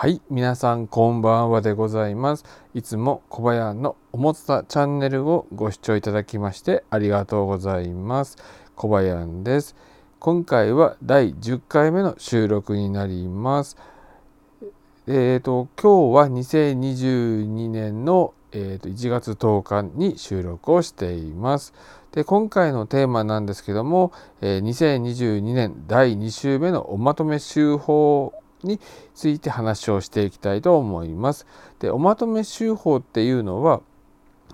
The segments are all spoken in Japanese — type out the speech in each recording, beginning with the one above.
はい皆さんこんばんはでございます。いつも小林のおもつたチャンネルをご視聴いただきましてありがとうございます。小林です。今回は第10回目の収録になります。えーと今日は2022年のえー、と1月10日に収録をしています。で今回のテーマなんですけども、えー、2022年第2週目のおまとめ週報について話をしていきたいと思います。でおまとめ週報っていうのは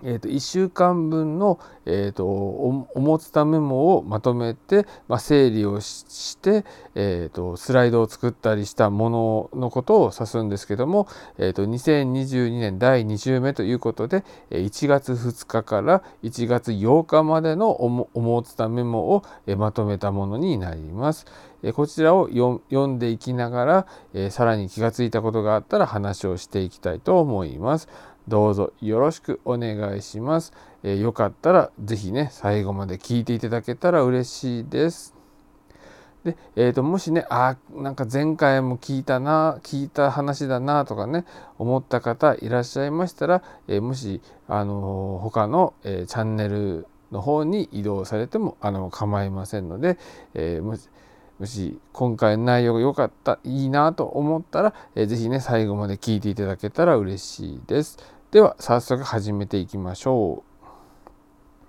えー、と1週間分の、えーと、お持つたメモをまとめて、まあ、整理をして、えーと、スライドを作ったりしたもののことを指すんですけども、えーと、2022年第2週目ということで1月2日から1月8日までのお持つたメモをまとめたものになります。こちらを読んでいきながら、さらに気がついたことがあったら話をしていきたいと思います。どうぞよろしくお願いします。えー、よかったら是非ね最後まで聞いていただけたら嬉しいです。で、えーと、もしねあなんか前回も聞いたな聞いた話だなとかね思った方いらっしゃいましたら、えー、もし、あのー、他の、えー、チャンネルの方に移動されてもあの構いませんので、え、もしもし今回の内容が良かったいいなと思ったら、えー、ぜひね最後まで聞いていただけたら嬉しいです。では早速始めていきましょ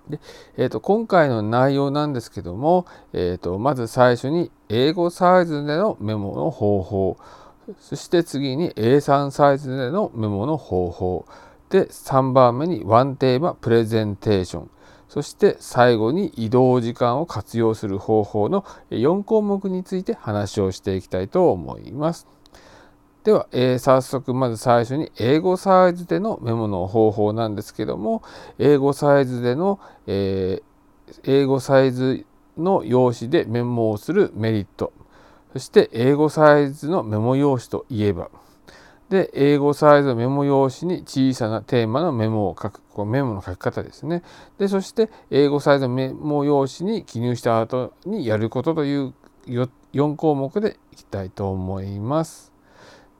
う。でえーと、今回の内容なんですけども、えーと、まず最初に英語サイズでのメモの方法そして次に A3 サイズでのメモの方法で3番目にワンテーマプレゼンテーションそして最後に移動時間を活用する方法の4項目について話をしていきたいと思います。では、えー、早速まず最初に英語サイズでのメモの方法なんですけども英語サイズでの、えー、英語サイズの用紙でメモをするメリット。そして英語サイズのメモ用紙といえば。で英語サイズのメモ用紙に小さなテーマのメモを書く。こメモの書き方ですね。でそして英語サイズのメモ用紙に記入した後にやることという4項目でいきたいと思います。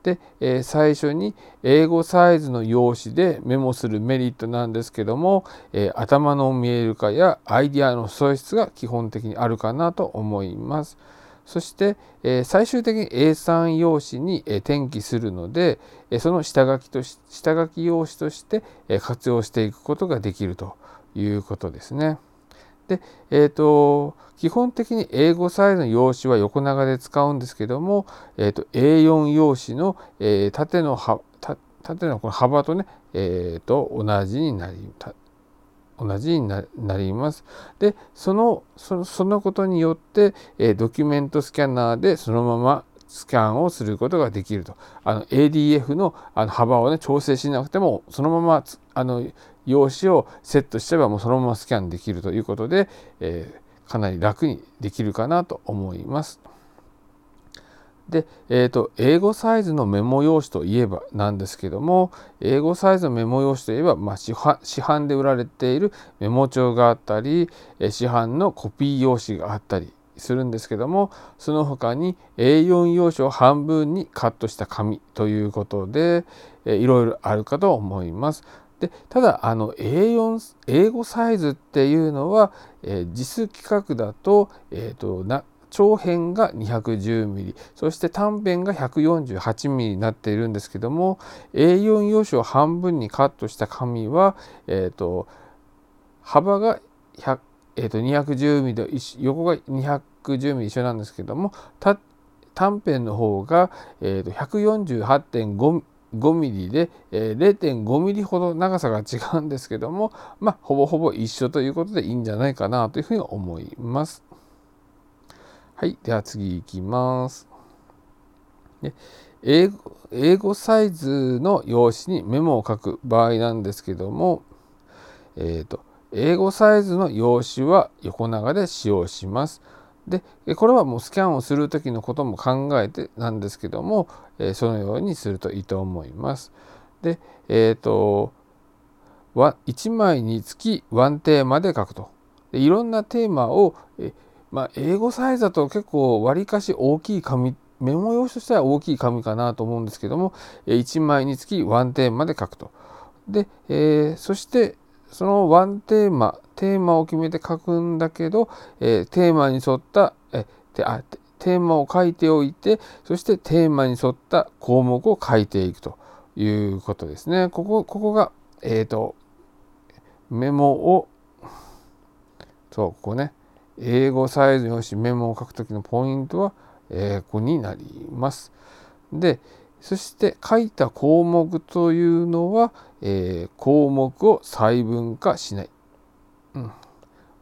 で、えー、最初に英語サイズの用紙でメモするメリットなんですけども、えー、頭の見える化やアイデアの素質が基本的にあるかなと思います。そして、えー、最終的に A3 用紙に、え転記するので、えその下書きとし下書き用紙として、え活用していくことができるということですね。で、えーと、基本的に英語サイズの用紙は横長で使うんですけども、えーと、A4 用紙の、えー、縦の縦のこの幅とね、えーと、同じになり同じになります。でそのそのことによって、えー、ドキュメントスキャナーでそのままスキャンをすることができると。の ADF のあの幅をね調整しなくてもそのままあの用紙をセットしちゃえばもうそのままスキャンできるということで、えー、かなり楽にできるかなと思います。で、えーと、英語サイズのメモ用紙といえばなんですけども英語サイズのメモ用紙といえば、まあ、市販で売られているメモ帳があったり市販のコピー用紙があったりするんですけどもその他に A4 用紙を半分にカットした紙ということで、えいろいろあるかと思います。でただあの A4 英語サイズっていうのは、えー、実規格だと,、えーと、な長辺が 210mm そして短辺が 148mm になっているんですけども A4 用紙を半分にカットした紙は、えーと、幅が100、210ミリ横が210ミリ一緒なんですけども短辺の方が、えーと、148.5 5ミリで、えー、0.5ミリほど長さが違うんですけども、まあ、ほぼほぼ一緒ということでいいんじゃないかなというふうに思います。はい、では次いきます。で英語英語サイズの用紙にメモを書く場合なんですけども、えーと英語サイズの用紙は横長で使用します。でこれはもうスキャンをする時のことも考えてなんですけども、えそのようにするといいと思います。でえっ、ー、と1枚につきワンテーマで書くと。でいろんなテーマをえ、まあ、英語サイズだと結構わりかし大きい紙メモ用紙としては大きい紙かなと思うんですけども1枚につきワンテーマで書くと。で、えー、そしてそのワンテーマテーマを決めて書くんだけど、えー、テーマに沿ったえあテーマを書いておいてそしてテーマに沿った項目を書いていくということですね。ここここが、えーと、メモをそうここね英語サイズ用紙メモを書くときのポイントは、英語になります。でそして書いた項目というのは、えー、項目を細分化しない。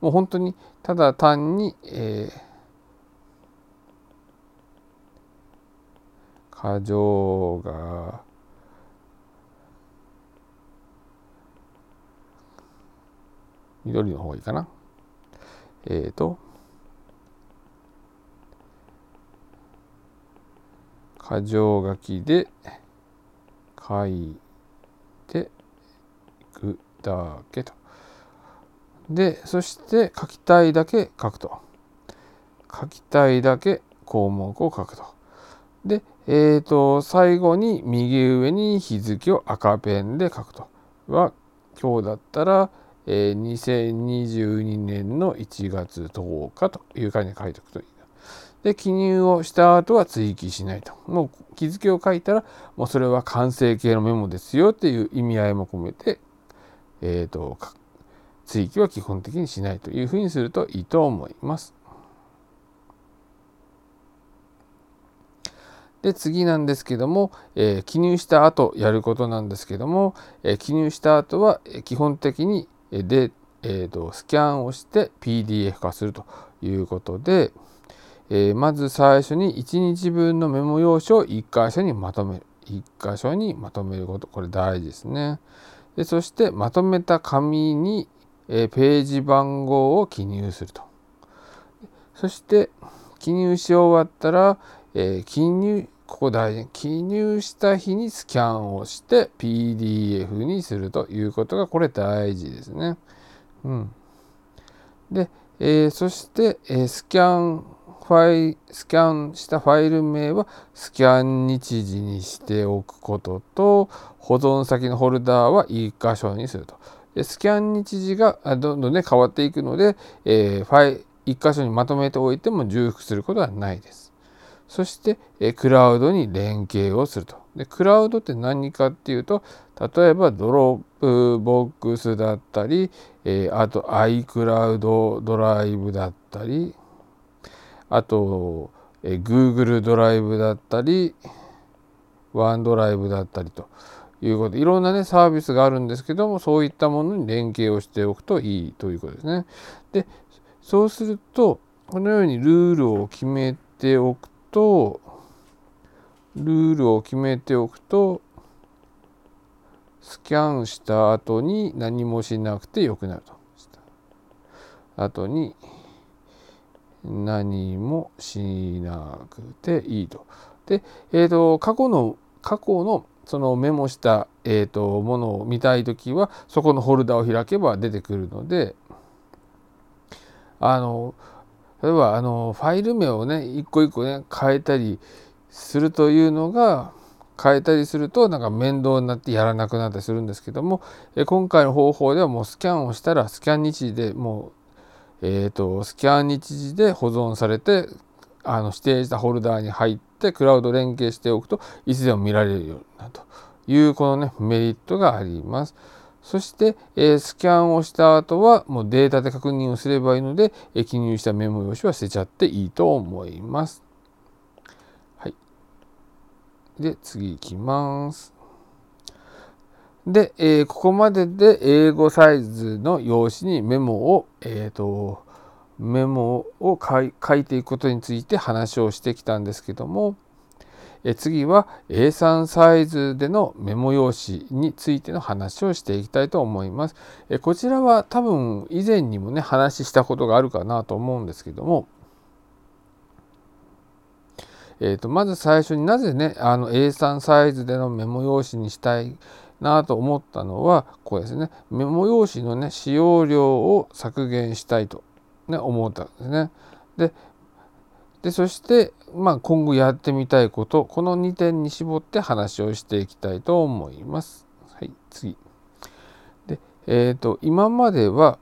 もう本当にただ単に、えー、過剰が緑の方がいいかな。えっ、ー、と箇条書きで書いていくだけと。で、そして書きたいだけ書くと。書きたいだけ項目を書くと。で、えっ、ー、と、最後に右上に日付を赤ペンで書くと。は、今日だったら、えー、2022年の1月10日という感じで書いておくといい。で、記入をした後は追記しないと。もう日付を書いたら、もうそれは完成形のメモですよっていう意味合いも込めて、えっ、ー、と、追記は基本的にしないというふうにするといいと思います。で次なんですけども、えー、記入した後やることなんですけども、えー、記入した後は基本的にで、えーとスキャンをして PDF 化するということで、えー、まず最初に1日分のメモ用紙を1箇所にまとめる。1箇所にまとめること。これ大事ですね。でそしてまとめた紙に、え、ページ番号を記入すると。そして記入し終わったら、え、記入、ここ大事。記入した日にスキャンをして PDF にするということがこれ大事ですね。うん。で、えー、そして、えスキャンファイスキャンしたファイル名はスキャン日時にしておくことと保存先のホルダーは1箇所にすると。スキャン日時がどんどんね変わっていくので、えー、ファイ1箇所にまとめておいても重複することはないです。そして、え、クラウドに連携をすると。でクラウドって何かっていうと例えば Dropbox だったり、えー、あと iCloud ドライブだったりあと、え Google ドライブだったり、 OneDrive だったりということで、いろんなね、サービスがあるんですけども、そういったものに連携をしておくといいということですね。で、そうすると、このようにルールを決めておくと、ルールを決めておくと、スキャンした後に何もしなくてよくなると。後に何もしなくていいと。で、えーと、過去の過去のそのメモした、えーと、ものを見たい時はそこのホルダーを開けば出てくるのであの例えばあのファイル名をね一個一個ね変えたりするというのが変えたりするとなんか面倒になってやらなくなったりするんですけども今回の方法ではもうスキャンをしたらスキャン日時でもうえーと、スキャン日時で保存されてあの指定したホルダーに入ってクラウド連携しておくといつでも見られるようになるというこのねメリットがあります。そして、え、スキャンをした後はもうデータで確認をすればいいので、え、記入したメモ用紙は捨てちゃっていいと思います。はい。で、次いきます。で、え、ここまでで英語サイズの用紙にメモを、えっ、ー、と、メモを書いていくことについて話をしてきたんですけども、次は A3 サイズでのメモ用紙についての話をしていきたいと思います。こちらは多分以前にもね話したことがあるかなと思うんですけども、えーと、まず最初になぜねあの A3 サイズでのメモ用紙にしたいなと思ったのはこうですね。メモ用紙のね使用量を削減したいと、ね、思ったんですね。ででそして、まあ、今後やってみたいことこの2点に絞って話をしていきたいと思います。はい、次で、えーと、今までは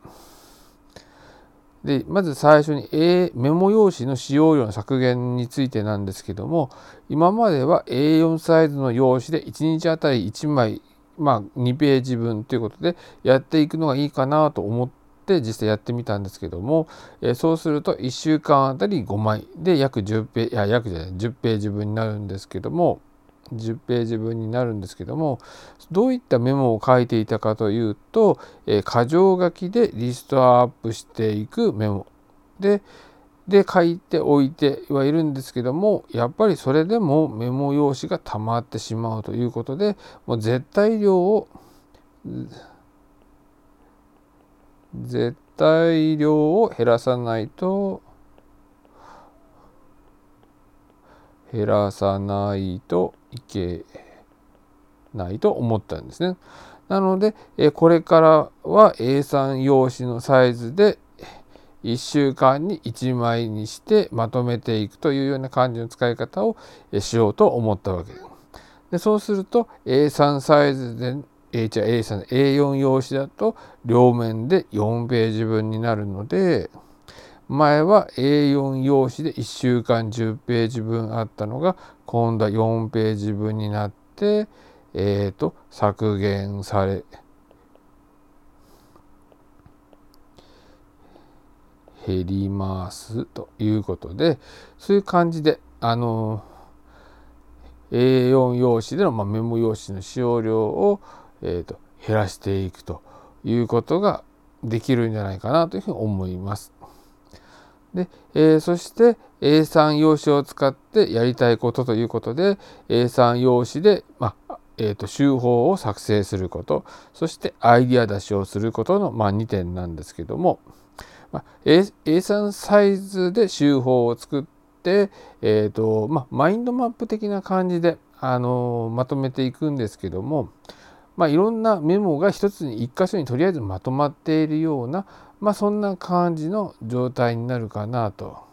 でまず最初に、A、メモ用紙の使用量の削減についてなんですけども今までは A4 サイズの用紙で1日あたり1枚まあ、2ページ分ということでやっていくのがいいかなと思って実際やってみたんですけども、えそうすると1週間あたり5枚で約10ページいや約じゃない10ページ分になるんですけども10ページ分になるんですけどもどういったメモを書いていたかというと、え箇条書きでリストアップしていくメモでで書いておいてはいるんですけどもやっぱりそれでもメモ用紙が溜まってしまうということでもう絶対量を絶対量を減らさないと減らさないといけないと思ったんですね。なのでこれからは A3 用紙のサイズで1週間に1枚にしてまとめていくというような感じの使い方をしようと思ったわけです。でそうすると A3 サイズで A じゃ A3 A4 用紙だと両面で4ページ分になるので前は A4 用紙で1週間10ページ分あったのが今度は4ページ分になってえーと削減され。減りますということでそういう感じであの A4 用紙での、まあ、メモ用紙の使用量を、えーと、減らしていくということができるんじゃないかなというふうに思います。で、えー、そして A3 用紙を使ってやりたいことということで A3 用紙で、まあえーと、集法を作成することそしてアイディア出しをすることの、まあ、2点なんですけども、まあ、A3 サイズで集法を作って、えーとまあ、マインドマップ的な感じで、あのまとめていくんですけども、まあ、いろんなメモが一つに一箇所にとりあえずまとまっているような、まあ、そんな感じの状態になるかなと。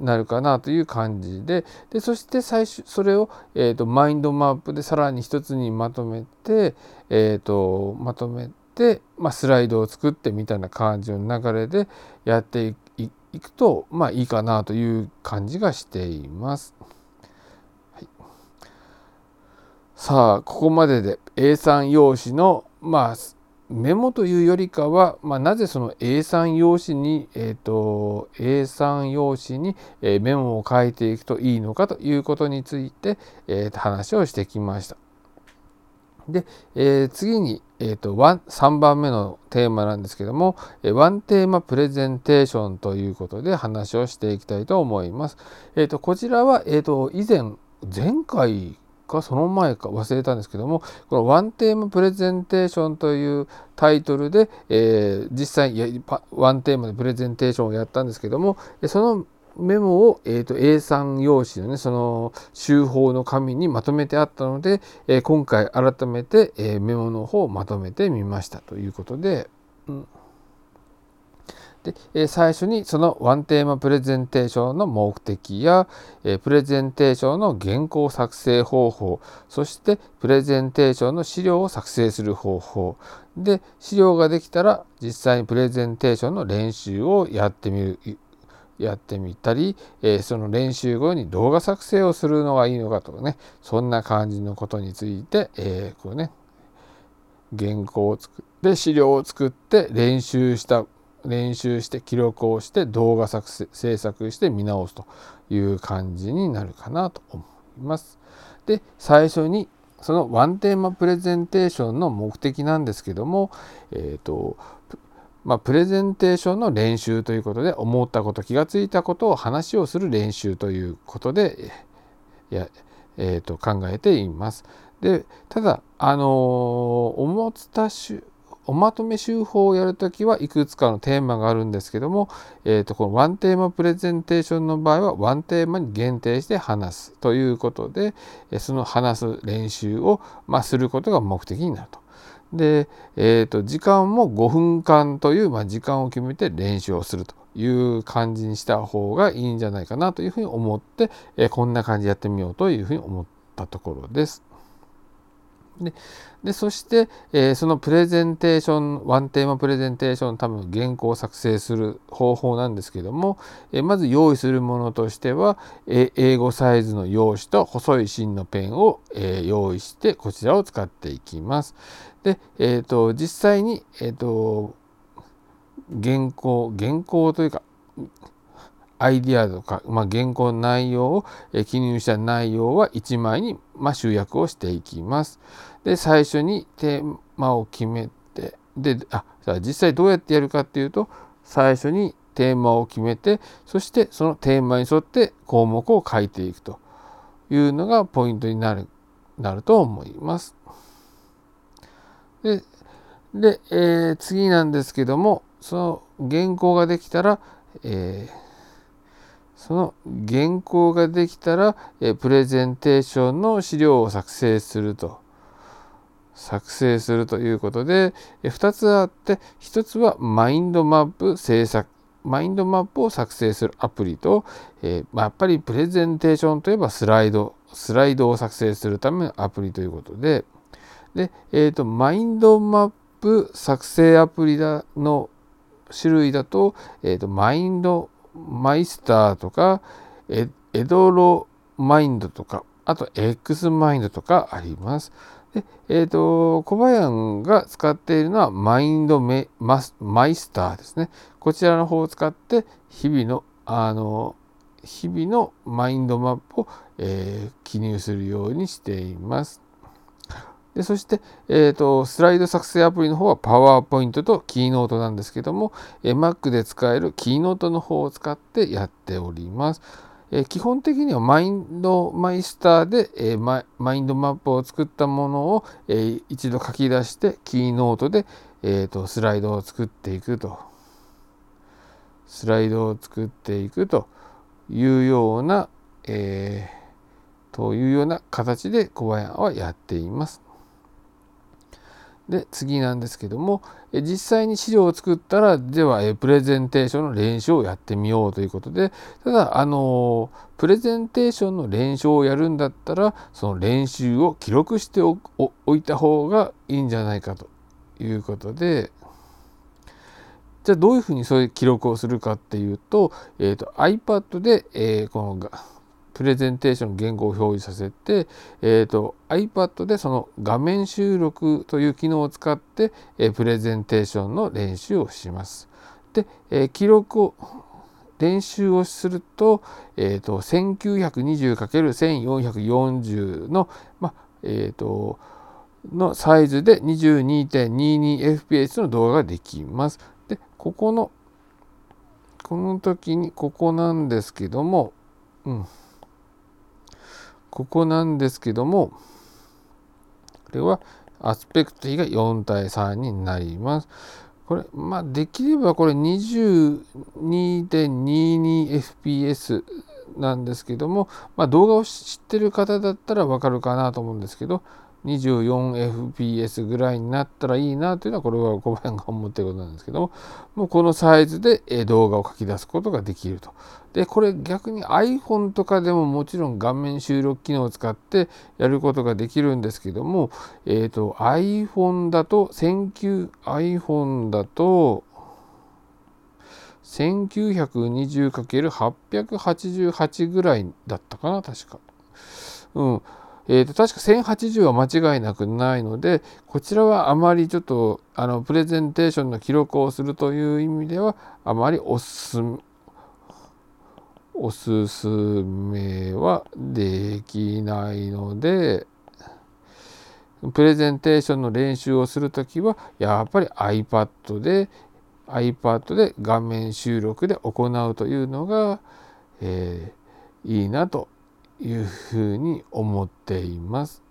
なるかなという感じででそして最初それを、えーと、マインドマップでさらに一つにまとめて、えーとまとめで、まあ、スライドを作ってみたいな感じの流れでやっていくと、まあ、いいかなという感じがしています。はい、さあここまでで A3 用紙の、まあ、メモというよりかは、まあ、なぜその A3 用紙に、えーと、A3 用紙に、メモを書いていくといいのかということについて、えー、話をしてきました。で、えー、次に、えーと、3番目のテーマなんですけども、ワンテーマプレゼンテーションということで話をしていきたいと思います。えーと、こちらは、えーと、以前前回かその前か忘れたんですけどもこのワンテーマプレゼンテーションというタイトルで、えー、実際ワンテーマでプレゼンテーションをやったんですけどもそのメモを、えーと、A3 用紙のねその週報の紙にまとめてあったので、えー、今回改めて、えー、メモの方をまとめてみましたということで。うんで、え最初にそのワンテーマプレゼンテーションの目的や、えプレゼンテーションの原稿作成方法そしてプレゼンテーションの資料を作成する方法。で資料ができたら実際にプレゼンテーションの練習をやってみるやってみたり、え、その練習後に動画作成をするのがいいのかとかね。そんな感じのことについて、え、こうね原稿を作って資料を作って練習した練習して記録をして動画作成制作して見直すという感じになるかなと思います。で最初にそのワンテーマプレゼンテーションの目的なんですけども、えーとまあ、プレゼンテーションの練習ということで思ったこと気がついたことを話をする練習ということでや、えー、と考えています。でただあのー、思ったおまとめ手法をやるときはいくつかのテーマがあるんですけども、えー、とこのワンテーマプレゼンテーションの場合はワンテーマに限定して話すということでその話す練習を、ま、することが目的になると。で、えーと、時間も5分間という、ま、時間を決めて練習をするという感じにした方がいいんじゃないかなというふうに思って、えこんな感じでやってみようというふうに思ったところです。ででそして、えー、そのプレゼンテーションワンテーマプレゼンテーション多分原稿を作成する方法なんですけども、えー、まず用意するものとしては、えー、英語サイズの用紙と細い芯のペンを、え用意してこちらを使っていきます。で、えーと、実際に、えーと原稿原稿というかアイディアとか、まあ、原稿の内容を、え記入した内容は1枚に、まあ、集約をしていきます。で最初にテーマを決めてであじゃあ実際どうやってやるかっていうと最初にテーマを決めてそしてそのテーマに沿って項目を書いていくというのがポイントになるなると思います。でで、えー、次なんですけどもその原稿ができたら、えーその原稿ができたら、えプレゼンテーションの資料を作成すると。作成するということで、え2つあって、1つはマインドマップ制作。マインドマップを作成するアプリと、え、まあ、やっぱりプレゼンテーションといえばスライド、スライドを作成するためのアプリということで、で、えっ、ー、と、マインドマップ作成アプリだの種類だと、えっ、ー、と、マインドマイスターとかエドロマインドとかあと X マインドとかあります。でえっ、ー、と小林が使っているのはマインドメママイスターですね。こちらの方を使って日々のあの日々のマインドマップを、えー、記入するようにしています。でそして、えーと、スライド作成アプリの方はパワーポイントとキーノートなんですけども、えー、Mac で使えるキーノートの方を使ってやっております。え、基本的にはマインドマイスターで、え、マインドマップを作ったものを、え、一度書き出してキーノートで、えーと、スライドを作っていくとスライドを作っていくというような、えー、というような形で小林はやっています。で次なんですけども実際に資料を作ったらではプレゼンテーションの練習をやってみようということでただあのプレゼンテーションの練習をやるんだったらその練習を記録しておいた方がいいんじゃないかということでじゃあどういうふうにそういう記録をするかっていうと,、えーと、iPad で、えー、このプレゼンテーション言語を表示させて、えーと、iPad でその画面収録という機能を使って、えー、プレゼンテーションの練習をします。で、えー、記録を練習をすると,、えーと、1920×1440 の、まえーと、のサイズで 22.22fps の動画ができます。でここのこの時にここなんですけども、うん、ここなんですけども、これはアスペクト比が4対3になります。これ、まあ、できればこれ 22.22fps なんですけども、まあ、動画を知ってる方だったらわかるかなと思うんですけど、24fps ぐらいになったらいいなというのはこれは小林が思ってることなんですけどももうこのサイズで動画を書き出すことができると。でこれ逆に iPhone とかでももちろん画面収録機能を使ってやることができるんですけども、えーと、iPhone だと iPhone だと 1920×888 ぐらいだったかな確か。うんえーと、確か1080は間違いなくないのでこちらはあまりちょっとあのプレゼンテーションの記録をするという意味ではあまりおすすめおすすめはできないのでプレゼンテーションの練習をするときはやっぱり iPad で iPad で画面収録で行うというのが、えー、いいなというふうに思っています。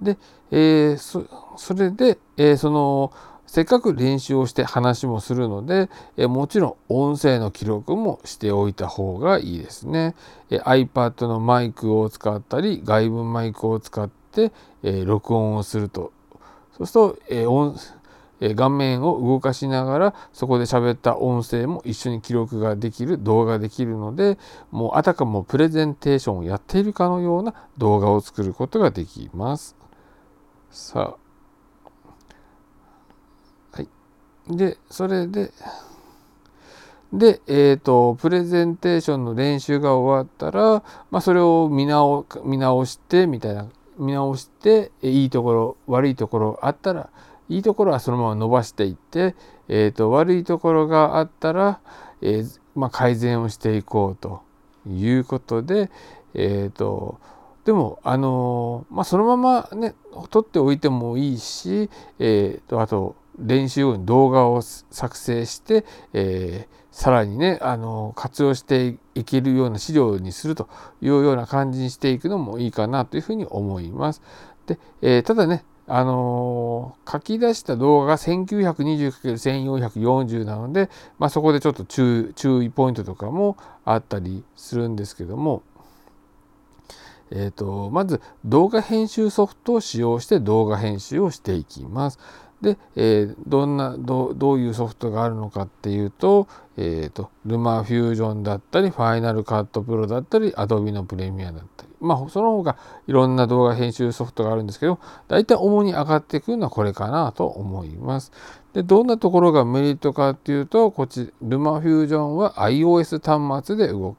で、えー、そそれで、えー、そのせっかく練習をして話もするので、えもちろん音声の記録もしておいた方がいいですね。え iPad のマイクを使ったり外部マイクを使って、え録音をするとそうすると、え音え画面を動かしながらそこで喋った音声も一緒に記録ができる動画ができるのでもうあたかもプレゼンテーションをやっているかのような動画を作ることができます。さあはいでそれでで、えーと、プレゼンテーションの練習が終わったら、まあ、それを見直見直してみたいな見直していいところ悪いところあったらいいところはそのまま伸ばしていって、えーと、悪いところがあったら、えー、まあ、改善をしていこうということで、えーと、でもあのまあ、そのままね撮っておいてもいいし、えー、とあと練習後に動画を作成して、えー、さらにねあの活用していけるような資料にするというような感じにしていくのもいいかなというふうに思います。で、えー、ただねあのー、書き出した動画が 1920×1440 なので、まあ、そこでちょっと注意ポイントとかもあったりするんですけども、えーとまず動画編集ソフトを使用して動画編集をしていきます。で、えー、どんなどどういうソフトがあるのかっていうと,、えーと、ルマフュージョンだったりファイナルカットプロだったりアドビのプレミアだったりまあその他いろんな動画編集ソフトがあるんですけど大体主に上がってくるのはこれかなと思います。でどんなところがメリットかっていうとこっちルマフュージョンは iOS 端末で動く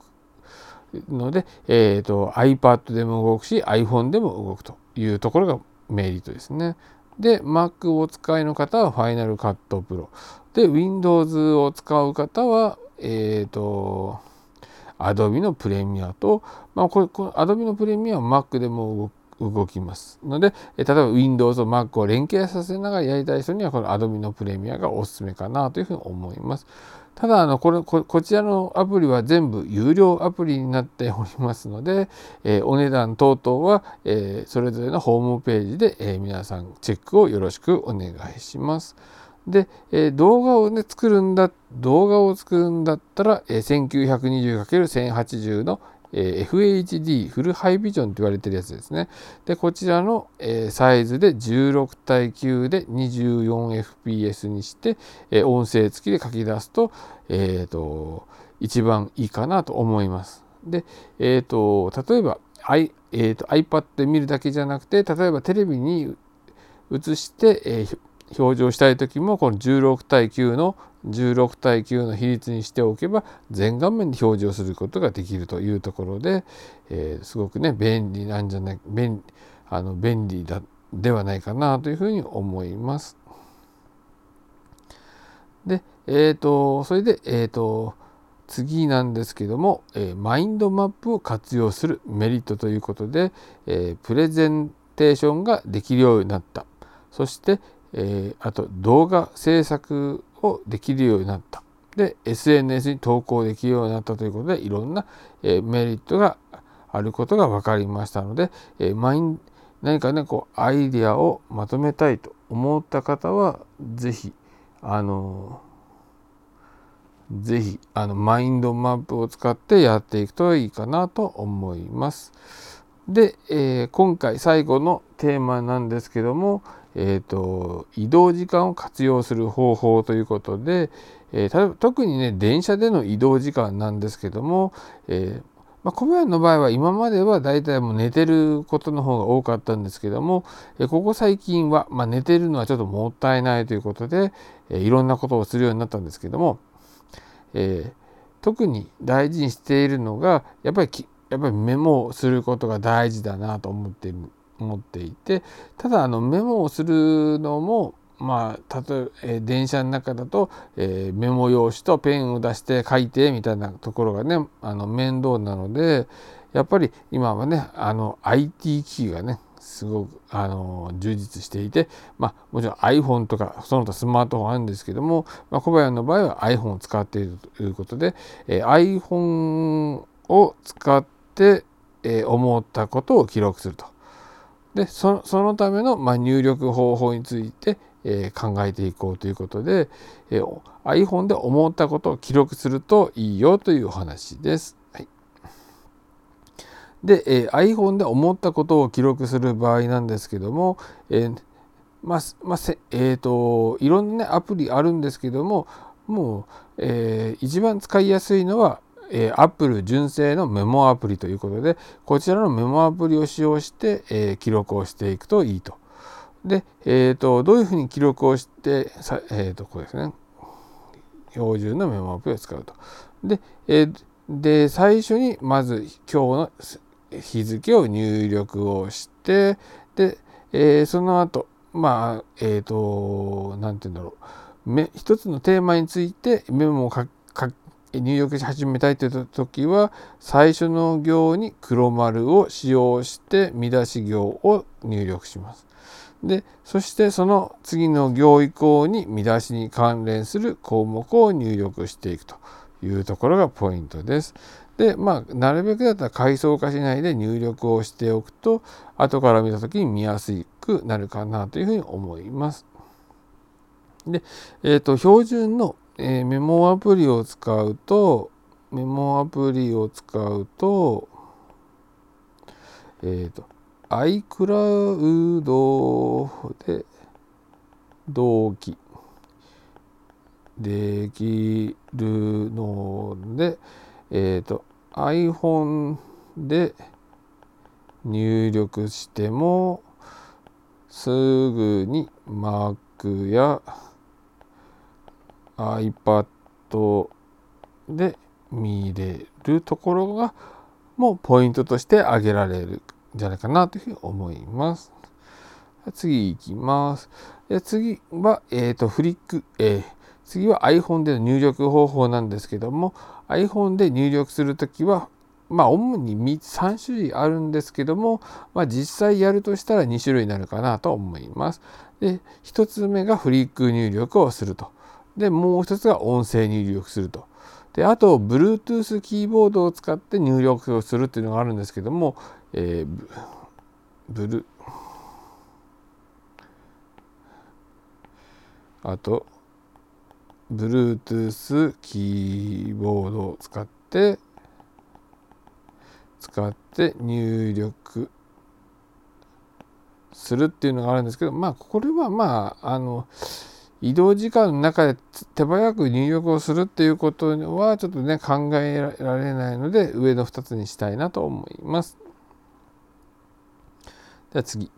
ので、えーと iPad でも動くし iPhone でも動くというところがメリットですね。で、Mac を使いの方は Final Cut Pro。で、Windows を使う方は、えっ、ー、と、Adobe のプレミアと、まあ、これ、この Adobe のプレミアは Mac でも動きますので、例えば Windows と Mac を連携させながらやりたい人にはこの Adobe のプレミアがおすすめかなというふうに思います。ただあのこれここちらのアプリは全部有料アプリになっておりますので、えー、お値段等々は、えー、それぞれのホームページで、えー、皆さんチェックをよろしくお願いします。で、え動画をね作るんだ動画を作るんだったら、え 1920×1080 のえ FHD フルハイビジョンと言われてるやつですね。でこちらの、えサイズで16対9で 24fps にして、え音声付きで書き出すと,、えーと、一番いいかなと思います。で、えーと、例えば、I えーと、iPad で見るだけじゃなくて例えばテレビに映して、えー、表示をしたい時もこの16対9の16対9の比率にしておけば全画面で表示をすることができるというところで、えー、すごくね便利なんじゃない便あの便利だではないかなというふうに思います。でえ、ー、とそれでえ、ー、と次なんですけども、えー、マインドマップを活用するメリットということで、えプレゼンテーションができるようになったそして、えあと動画制作をできるようになった。で SNS に投稿できるようになったということでいろんな、えメリットがあることが分かりましたので、えマイン何かねこうアイデアをまとめたいと思った方は是非あの是非あのマインドマップを使ってやっていくといいかなと思います。で、えー、今回最後のテーマなんですけども、えーと、移動時間を活用する方法ということで、えー、特にね電車での移動時間なんですけども、えーまあ、小林の場合は今までは大体もう寝てることの方が多かったんですけども、えここ最近は、まあ、寝てるのはちょっともったいないということで、えいろんなことをするようになったんですけども、え特に大事にしているのがやっぱりやっぱりメモをすることが大事だなと思っている思っていてただあのメモをするのもまあ例えば、電車の中だと、えー、メモ用紙とペンを出して書いてみたいなところがねあの面倒なのでやっぱり今はねあの IT 機器がねすごくあの充実していて、まあ、もちろん iPhone とかその他スマートフォンあるんですけども、まあ、小林の場合は iPhone を使っているということで、えー、iPhone を使って、えー、思ったことを記録すると。でそのための、まあ、入力方法について、えー、考えていこうということで、えー、iPhone で思ったことを記録するといいよというお話です。はい、で、えー、iPhone で思ったことを記録する場合なんですけども、えまあ、まあ、えっ、ー、と、いろんな、ね、アプリあるんですけども、もう、えー、一番使いやすいのは、えー、Apple 純正のメモアプリということで、こちらのメモアプリを使用して、えー、記録をしていくといいと。で、えーと、どういうふうに記録をして、さえーと、これですね、標準のメモアプリを使うと。で、えー、で最初にまず今日の日付を入力をして、で、えー、その後、まあ、えっ、ー、と、なんて言うんだろう。一つのテーマについてメモを書入力し始めたいという時は最初の行に黒丸を使用して見出し行を入力します。でそしてその次の行以降に見出しに関連する項目を入力していくというところがポイントです。でまあなるべくだったら階層化しないで入力をしておくと後から見た時に見やすくなるかなというふうに思います。で、えーと、標準の、えー、メモアプリを使うとメモアプリを使うとえっ、ー、と iCloud で同期できるので、えっ、ー、と iPhone で入力してもすぐに Mac や iPad で見れるところがもうポイントとして挙げられるんじゃないかなというふうに思います。次いきます。次は、えっ、ー、と、フリック、えー、次は iPhone での入力方法なんですけども、iPhone で入力するときは、まあ、主に3種類あるんですけども、まあ、実際やるとしたら2種類になるかなと思います。で、1つ目がフリック入力をすると。で、もう1つが音声入力すると。で、あと、Bluetooth キーボードを使って入力をするっていうのがあるんですけども、えー、ブル、あと、Bluetooth キーボードを使って、使って入力するっていうのがあるんですけど、まあ、これはまあ、あの、移動時間の中で手早く入力をするっていうことはちょっとね考えられないので上の2つにしたいなと思います。では次。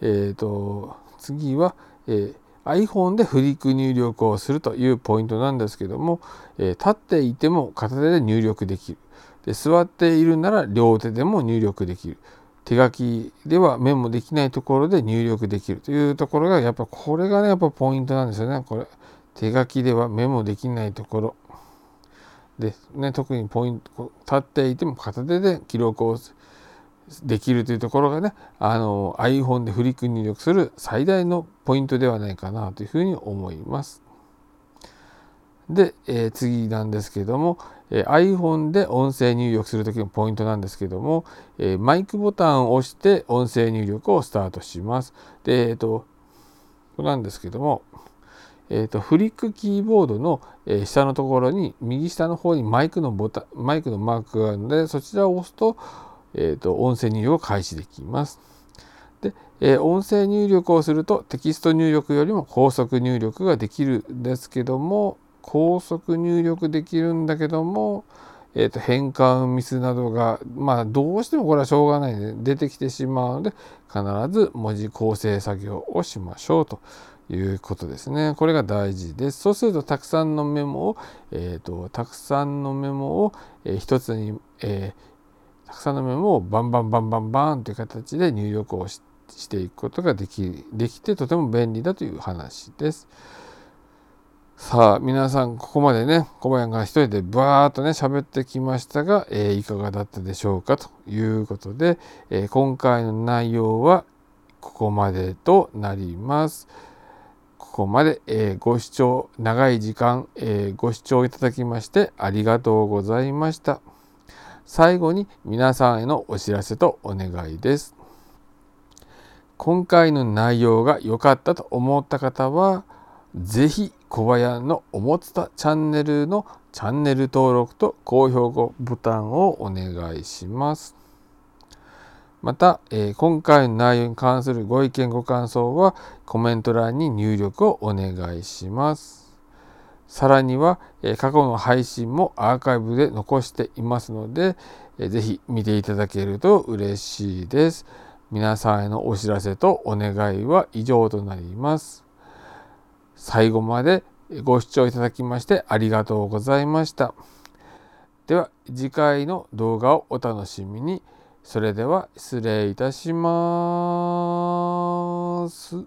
えっ、ー、と次は、えー、iPhone でフリック入力をするというポイントなんですけども、えー、立っていても片手で入力できるで座っているなら両手でも入力できる手書きではメモできないところで入力できるというところがやっぱこれがねやっぱポイントなんですよねこれ手書きではメモできないところでね特にポイント立っていても片手で記録をできるというところがねあの iPhone でフリック入力する最大のポイントではないかなというふうに思います。で、えー、次なんですけども、えー、iPhone で音声入力する時のポイントなんですけども、えー、マイクボタンを押して音声入力をスタートします。で、えっ、と、これなんですけども、えーと、フリックキーボードの、えー、下のところに右下の方にマイクのボタンマイクのマークがあるのでそちらを押すと,、えーと、音声入力を開始できます。で、えー、音声入力をするとテキスト入力よりも高速入力ができるんですけども高速入力できるんだけども、えー、と変換ミスなどがまあどうしてもこれはしょうがないので出てきてしまうので必ず文字構成作業をしましょうということですね。これが大事です。そうするとたくさんのメモを、えーと、たくさんのメモを、えー、つに、えー、たくさんのメモをバンバンバンバンバンという形で入力をしていくことができできてとても便利だという話です。さあ、皆さん、ここまでね、小林が一人でバーっとね、喋ってきましたが、えー、いかがだったでしょうかということで、えー、今回の内容はここまでとなります。ここまで、えー、ご視聴、長い時間、えご視聴いただきましてありがとうございました。最後に皆さんへのお知らせとお願いです。今回の内容が良かったと思った方は、ぜひ小林のおもつたチャンネルのチャンネル登録と高評価ボタンをお願いします。また、えー、今回の内容に関するご意見ご感想はコメント欄に入力をお願いします。さらには、え過去の配信もアーカイブで残していますので、えー、ぜひ見ていただけると嬉しいです。皆さんへのお知らせとお願いは以上となります。最後までご視聴いただきましてありがとうございました。では次回の動画をお楽しみに。それでは失礼いたします。